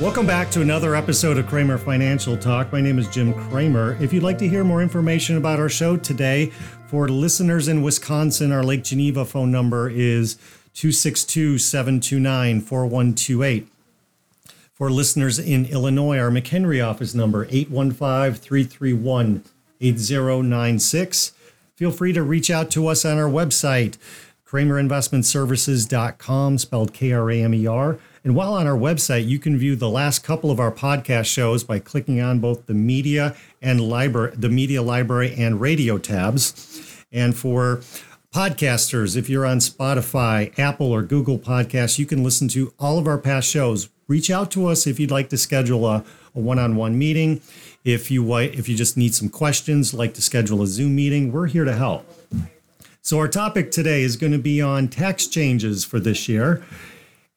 Welcome back to another episode of Kramer Financial Talk. My name is Jim Kramer. If you'd like to hear more information about our show today, for listeners in Wisconsin, our Lake Geneva phone number is 262 729 4128. For listeners in Illinois, our McHenry office number 815 331 8096. Feel free to reach out to us on our website, kramerinvestmentservices.com, spelled K R A M E R. And while on our website, you can view the last couple of our podcast shows by clicking on both the media and library, the media library and radio tabs. And for podcasters, if you're on Spotify, Apple, or Google Podcasts, you can listen to all of our past shows. Reach out to us if you'd like to schedule a, a one-on-one meeting. If you if you just need some questions, like to schedule a Zoom meeting, we're here to help. So our topic today is going to be on tax changes for this year.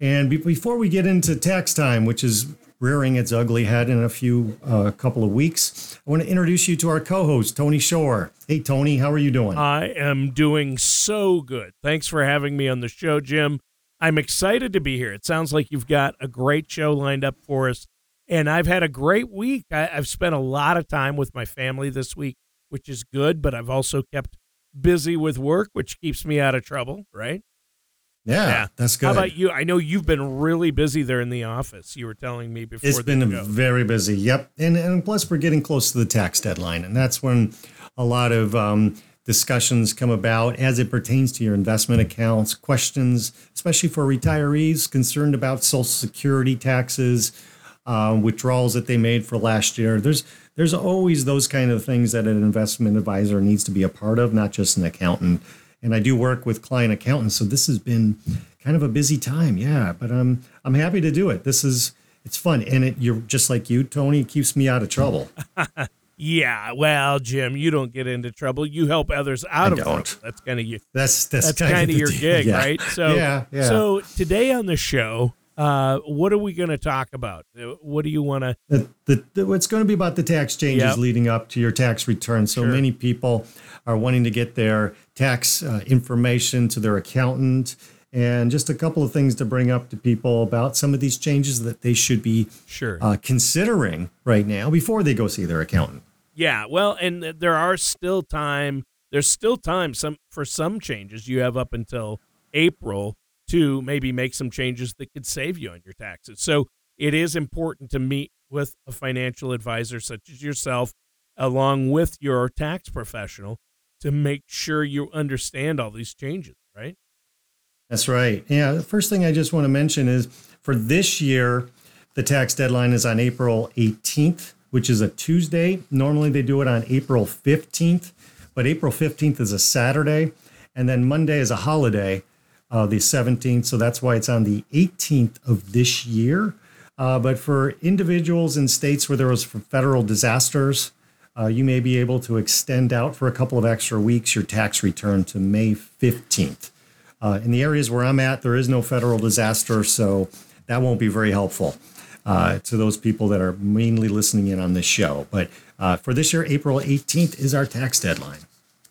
And before we get into tax time, which is rearing its ugly head in a few uh, couple of weeks, I want to introduce you to our co-host Tony Shore. Hey Tony, how are you doing? I am doing so good. Thanks for having me on the show, Jim. I'm excited to be here. It sounds like you've got a great show lined up for us, and I've had a great week. I, I've spent a lot of time with my family this week, which is good. But I've also kept busy with work, which keeps me out of trouble. Right? Yeah, yeah, that's good. How about you? I know you've been really busy there in the office. You were telling me before. It's been very busy. Yep, and and plus we're getting close to the tax deadline, and that's when a lot of um, discussions come about as it pertains to your investment accounts. Questions, especially for retirees concerned about Social Security taxes, uh, withdrawals that they made for last year. There's there's always those kind of things that an investment advisor needs to be a part of, not just an accountant and I do work with client accountants. So this has been kind of a busy time. Yeah, but I'm I'm happy to do it. This is it's fun, and it you're just like you, Tony. It keeps me out of trouble. yeah, well, Jim, you don't get into trouble. You help others out I of don't. trouble. That's kind of you. That's that's, that's kind, of, your deal. gig, yeah. right? So yeah, yeah. So today on the show, uh, what are we going to talk about? Uh, what do you want to? The, the, the, it's going to be about the tax changes Yep. leading up to your tax return. So Sure. many people are wanting to get their tax uh, information to their accountant, and just a couple of things to bring up to people about some of these changes that they should be Sure. uh, considering right now before they go see their accountant. Yeah, well, and there are still time. There's still time some for some changes. You have up until April to maybe make some changes that could save you on your taxes. So it is important to meet with a financial advisor such as yourself, along with your tax professional, to make sure you understand all these changes. Right? That's right. Yeah. The first thing I just want to mention is for this year, the tax deadline is on April 18th, which is a Tuesday. Normally they do it on April 15th, but April 15th is a Saturday. And then Monday is a holiday, uh, the 17th. So that's why it's on the 18th of this year. Uh, but for individuals in states where there was federal disasters, uh, you may be able to extend out for a couple of extra weeks your tax return to May 15th. Uh, in the areas where I'm at, there is no federal disaster, so that won't be very helpful uh, to those people that are mainly listening in on this show. But uh, for this year, April 18th is our tax deadline.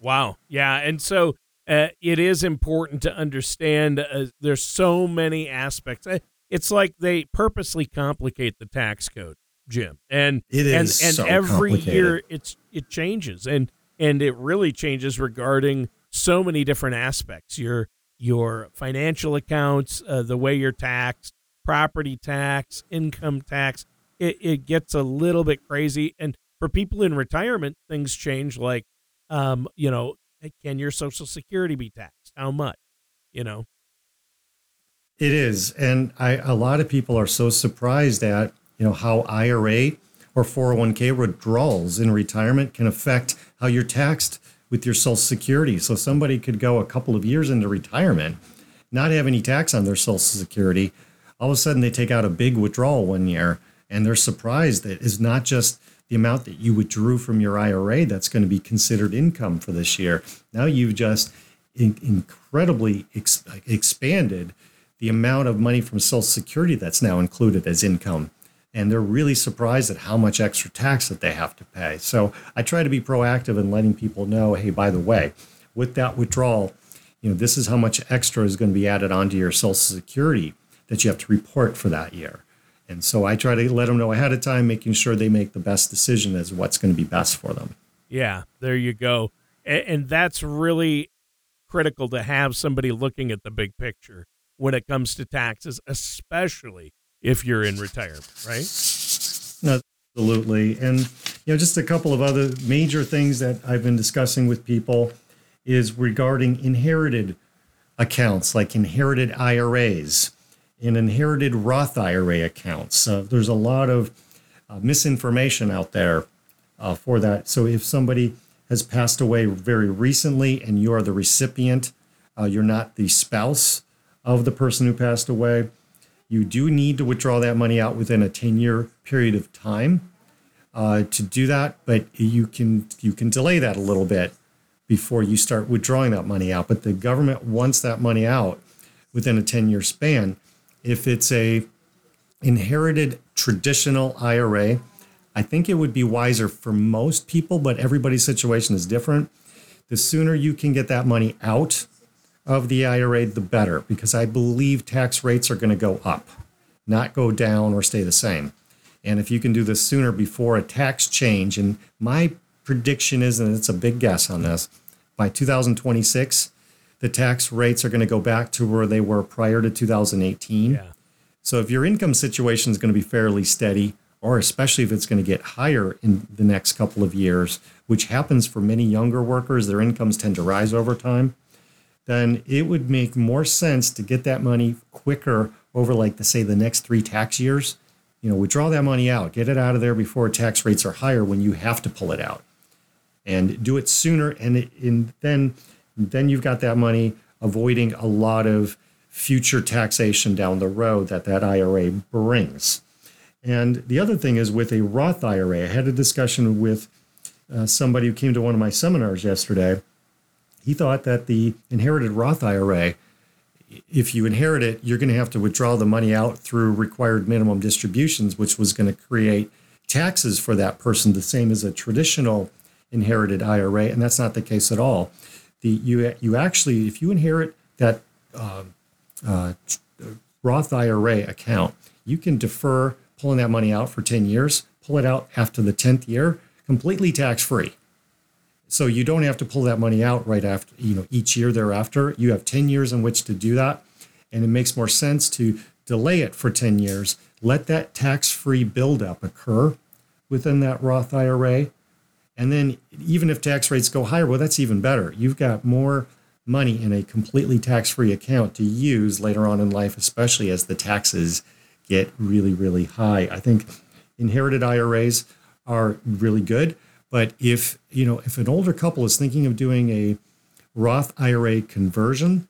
Wow. Yeah. And so uh, it is important to understand uh, there's so many aspects. It's like they purposely complicate the tax code, Jim. And It is and, and every year it's it changes and and it really changes regarding so many different aspects. Your your financial accounts, uh, the way you're taxed, property tax, income tax. It, it gets a little bit crazy. And for people in retirement, things change like um, you know, can your social security be taxed? How much? You know, It is, and I, a lot of people are so surprised at you know how IRA or 401k withdrawals in retirement can affect how you're taxed with your Social Security. So somebody could go a couple of years into retirement, not have any tax on their Social Security. All of a sudden, they take out a big withdrawal one year, and they're surprised that it's not just the amount that you withdrew from your IRA that's going to be considered income for this year. Now you've just in- incredibly ex- expanded the amount of money from Social Security that's now included as income. And they're really surprised at how much extra tax that they have to pay. So I try to be proactive in letting people know hey, by the way, with that withdrawal, you know, this is how much extra is going to be added onto your Social Security that you have to report for that year. And so I try to let them know ahead of time, making sure they make the best decision as what's going to be best for them. Yeah, there you go. And, and that's really critical to have somebody looking at the big picture when it comes to taxes, especially if you're in retirement, right? Absolutely. And you know, just a couple of other major things that I've been discussing with people is regarding inherited accounts like inherited IRAs and inherited Roth IRA accounts. There's a lot of uh, misinformation out there uh, for that. So if somebody has passed away very recently and you are the recipient, uh, you're not the spouse of the person who passed away, you do need to withdraw that money out within a 10 year period of time. Uh, to do that, but you can you can delay that a little bit before you start withdrawing that money out. But the government wants that money out within a 10 year span. If it's a inherited traditional IRA, I think it would be wiser for most people, but everybody's situation is different. The sooner you can get that money out of the IRA, the better, because I believe tax rates are going to go up, not go down or stay the same. And if you can do this sooner before a tax change, and my prediction is, and it's a big guess on this, by 2026, the tax rates are going to go back to where they were prior to 2018. Yeah. So if your income situation is going to be fairly steady, or especially if it's going to get higher in the next couple of years, which happens for many younger workers, their incomes tend to rise over time, then it would make more sense to get that money quicker over, like, the, say, the next three tax years. You know, withdraw that money out, get it out of there before tax rates are higher when you have to pull it out, and do it sooner. And, it, and then then you've got that money avoiding a lot of future taxation down the road that that IRA brings. And the other thing is with a Roth IRA, I had a discussion with uh, somebody who came to one of my seminars yesterday. He thought that the inherited Roth IRA, if you inherit it, you're going to have to withdraw the money out through required minimum distributions, which was going to create taxes for that person, the same as a traditional inherited IRA. And that's not the case at all the you you actually if you inherit that uh, uh, Roth IRA account, you can defer pulling that money out for 10 years, pull it out after the 10th year, completely tax free. So you don't have to pull that money out right after, you know, each year thereafter. You have 10 years in which to do that. And it makes more sense to delay it for 10 years, let that tax free buildup occur within that Roth IRA, and then even if tax rates go higher, well, that's even better. You've got more money in a completely tax free account to use later on in life, especially as the taxes get really, really high. I think inherited IRAs are really good. But if you know, if an older couple is thinking of doing a Roth IRA conversion,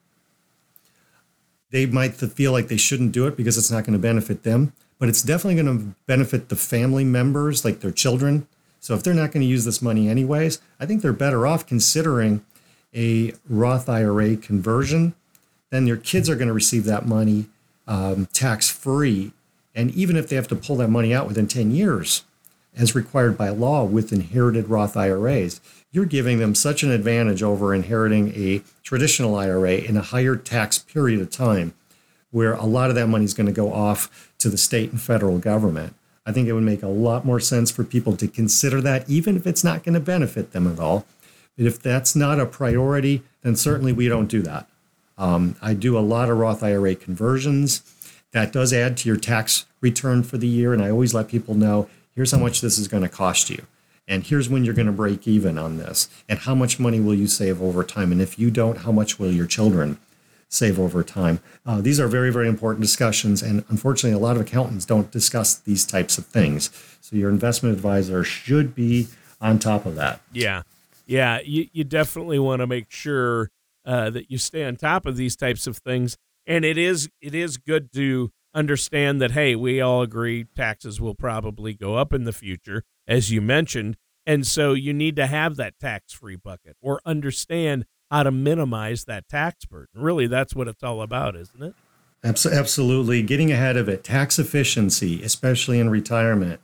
they might feel like they shouldn't do it because it's not going to benefit them. But it's definitely going to benefit the family members, like their children, so if they're not going to use this money anyways, I think they're better off considering a Roth IRA conversion. Then your kids are going to receive that money um, tax free. And even if they have to pull that money out within 10 years, as required by law with inherited Roth IRAs, you're giving them such an advantage over inheriting a traditional IRA in a higher tax period of time where a lot of that money is going to go off to the state and federal government. I think it would make a lot more sense for people to consider that, even if it's not going to benefit them at all. But if that's not a priority, then certainly we don't do that. Um, I do a lot of Roth IRA conversions. That does add to your tax return for the year. And I always let people know here's how much this is going to cost you. And here's when you're going to break even on this. And how much money will you save over time? And if you don't, how much will your children save over time. Uh, these are very, very important discussions. And unfortunately, a lot of accountants don't discuss these types of things. So your investment advisor should be on top of that. Yeah. Yeah. You, you definitely want to make sure uh, that you stay on top of these types of things. And it is it is good to understand that hey, we all agree taxes will probably go up in the future, as you mentioned, and so you need to have that tax free bucket or understand how to minimize that tax burden. Really, that's what it's all about, isn't it? Absolutely. Getting ahead of it, tax efficiency, especially in retirement,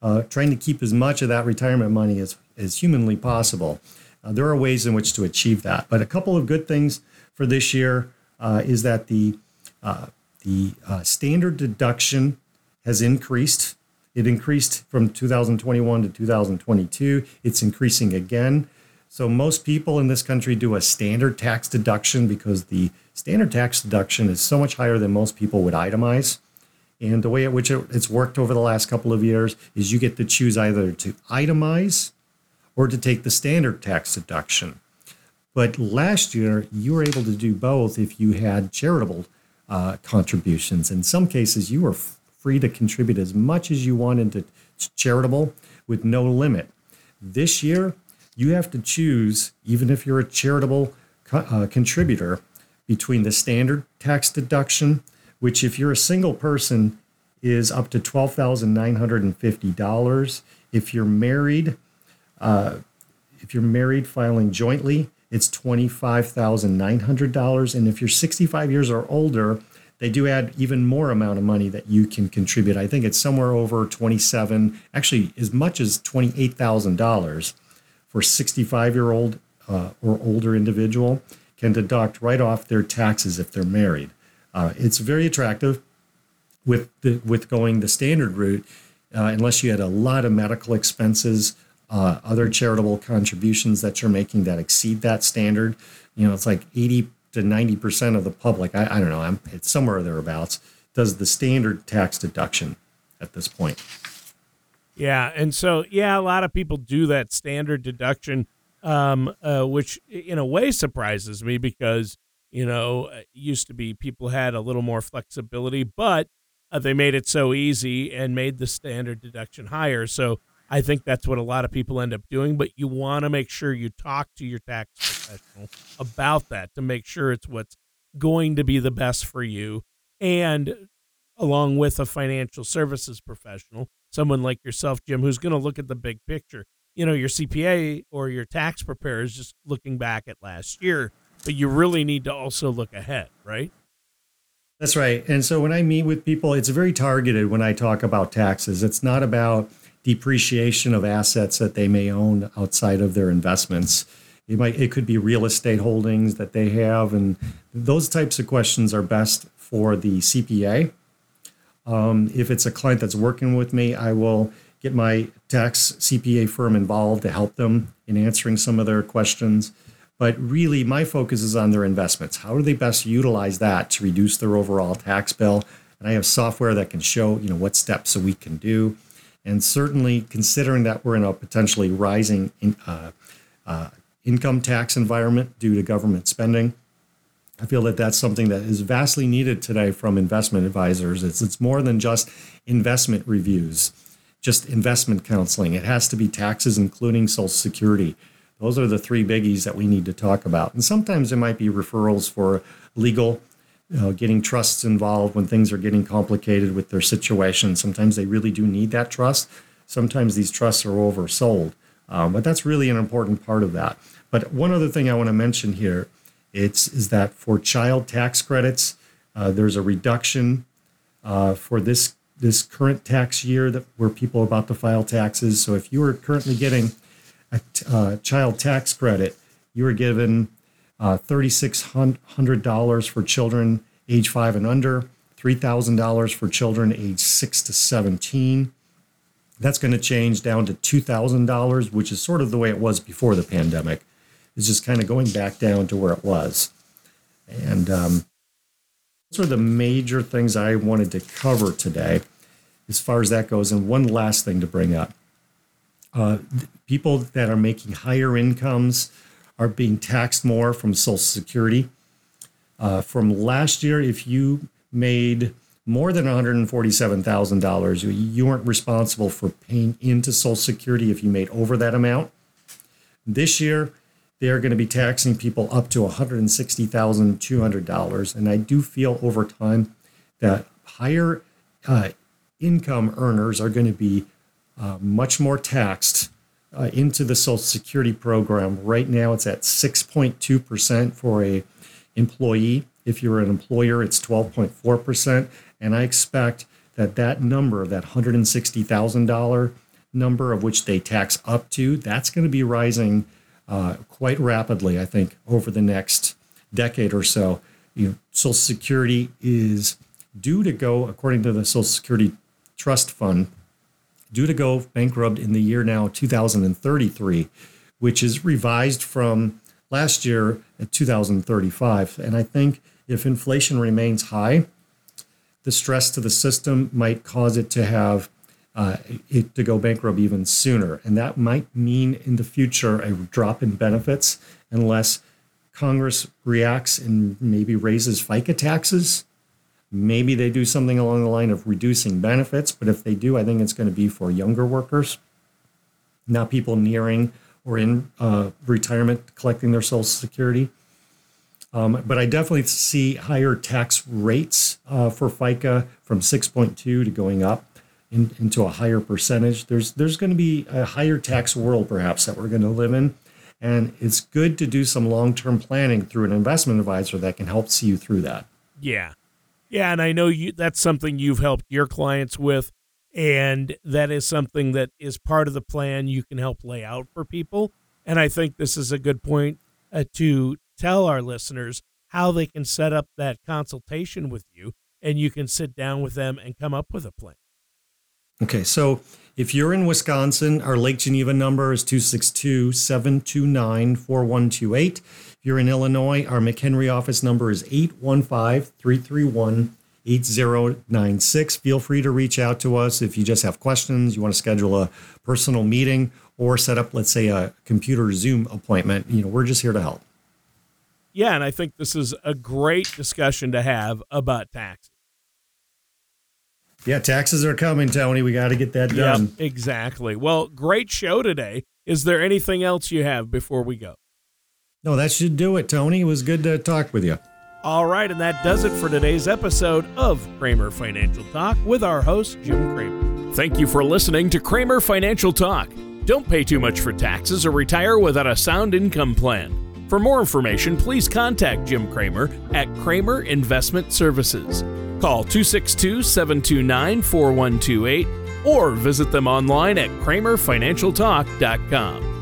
uh, trying to keep as much of that retirement money as, as humanly possible. Uh, there are ways in which to achieve that. But a couple of good things for this year uh, is that the, uh, the uh, standard deduction has increased. It increased from 2021 to 2022. It's increasing again. So most people in this country do a standard tax deduction because the standard tax deduction is so much higher than most people would itemize. And the way at which it's worked over the last couple of years is you get to choose either to itemize or to take the standard tax deduction. But last year, you were able to do both if you had charitable uh, contributions. In some cases, you were f- free to contribute as much as you wanted to charitable with no limit. This year, you have to choose, even if you're a charitable uh, contributor, between the standard tax deduction, which, if you're a single person, is up to $12,950. If you're married, uh, if you're married filing jointly, it's $25,900. And if you're 65 years or older, they do add even more amount of money that you can contribute. I think it's somewhere over 27, actually as much as $28,000 for 65 year old uh, or older individual can deduct right off their taxes if they're married. Uh, it's very attractive with the, with going the standard route, uh, unless you had a lot of medical expenses, uh, other charitable contributions that you're making that exceed that standard. You know, it's like 80 to 90 percent of the public. I, I don't know. I'm, it's somewhere thereabouts. Does the standard tax deduction at this point? Yeah, and so yeah, a lot of people do that standard deduction, um, uh, which in a way surprises me because you know it used to be people had a little more flexibility, but uh, they made it so easy and made the standard deduction higher. So I think that's what a lot of people end up doing. But you want to make sure you talk to your tax professional about that to make sure it's what's going to be the best for you, and along with a financial services professional someone like yourself, Jim, who's going to look at the big picture. You know, your CPA or your tax preparer is just looking back at last year, but you really need to also look ahead, right? That's right. And so when I meet with people, it's very targeted when I talk about taxes. It's not about depreciation of assets that they may own outside of their investments. It might it could be real estate holdings that they have and those types of questions are best for the CPA um, if it's a client that's working with me, I will get my tax CPA firm involved to help them in answering some of their questions. But really, my focus is on their investments. How do they best utilize that to reduce their overall tax bill? And I have software that can show, you know, what steps we can do. And certainly, considering that we're in a potentially rising in, uh, uh, income tax environment due to government spending, I feel that that's something that is vastly needed today from investment advisors. It's, it's more than just investment reviews, just investment counseling. It has to be taxes, including Social Security. Those are the three biggies that we need to talk about. And sometimes it might be referrals for legal, getting trusts involved when things are getting complicated with their situation. Sometimes they really do need that trust. Sometimes these trusts are oversold. Um, but that's really an important part of that. But one other thing I want to mention here it's is that for child tax credits, uh, there's a reduction uh, for this this current tax year that where people are about to file taxes. So if you are currently getting a uh, child tax credit, you are given uh, $3,600 for children age five and under, $3,000 for children age six to 17. That's going to change down to $2,000, which is sort of the way it was before the pandemic is just kind of going back down to where it was. And um, those are the major things I wanted to cover today as far as that goes. And one last thing to bring up uh, people that are making higher incomes are being taxed more from Social Security. Uh, from last year, if you made more than $147,000, you, you weren't responsible for paying into Social Security if you made over that amount. This year, they are going to be taxing people up to $160,200. And I do feel over time that higher uh, income earners are going to be uh, much more taxed uh, into the Social Security program. Right now, it's at 6.2% for a employee. If you're an employer, it's 12.4%. And I expect that that number, that $160,000 number of which they tax up to, that's going to be rising uh, quite rapidly, I think, over the next decade or so. You know, Social Security is due to go, according to the Social Security Trust Fund, due to go bankrupt in the year now 2033, which is revised from last year at 2035. And I think if inflation remains high, the stress to the system might cause it to have uh, it to go bankrupt even sooner. And that might mean in the future a drop in benefits unless Congress reacts and maybe raises FICA taxes. Maybe they do something along the line of reducing benefits, but if they do, I think it's going to be for younger workers, not people nearing or in uh, retirement collecting their Social Security. Um, but I definitely see higher tax rates uh, for FICA from 6.2 to going up in, into a higher percentage. There's there's going to be a higher tax world perhaps that we're going to live in, and it's good to do some long term planning through an investment advisor that can help see you through that. Yeah, yeah, and I know you that's something you've helped your clients with, and that is something that is part of the plan you can help lay out for people. And I think this is a good point uh, to tell our listeners how they can set up that consultation with you and you can sit down with them and come up with a plan. Okay, so if you're in Wisconsin, our Lake Geneva number is 262 729 4128. If you're in Illinois, our McHenry office number is 815 331 8096. Feel free to reach out to us if you just have questions, you want to schedule a personal meeting, or set up, let's say, a computer Zoom appointment. You know, we're just here to help. Yeah, and I think this is a great discussion to have about taxes. Yeah, taxes are coming, Tony. We got to get that done. Yep, exactly. Well, great show today. Is there anything else you have before we go? No, that should do it, Tony. It was good to talk with you. All right, and that does it for today's episode of Kramer Financial Talk with our host, Jim Kramer. Thank you for listening to Kramer Financial Talk. Don't pay too much for taxes or retire without a sound income plan. For more information, please contact Jim Kramer at Kramer Investment Services. Call 262 729 4128 or visit them online at kramerfinancialtalk.com.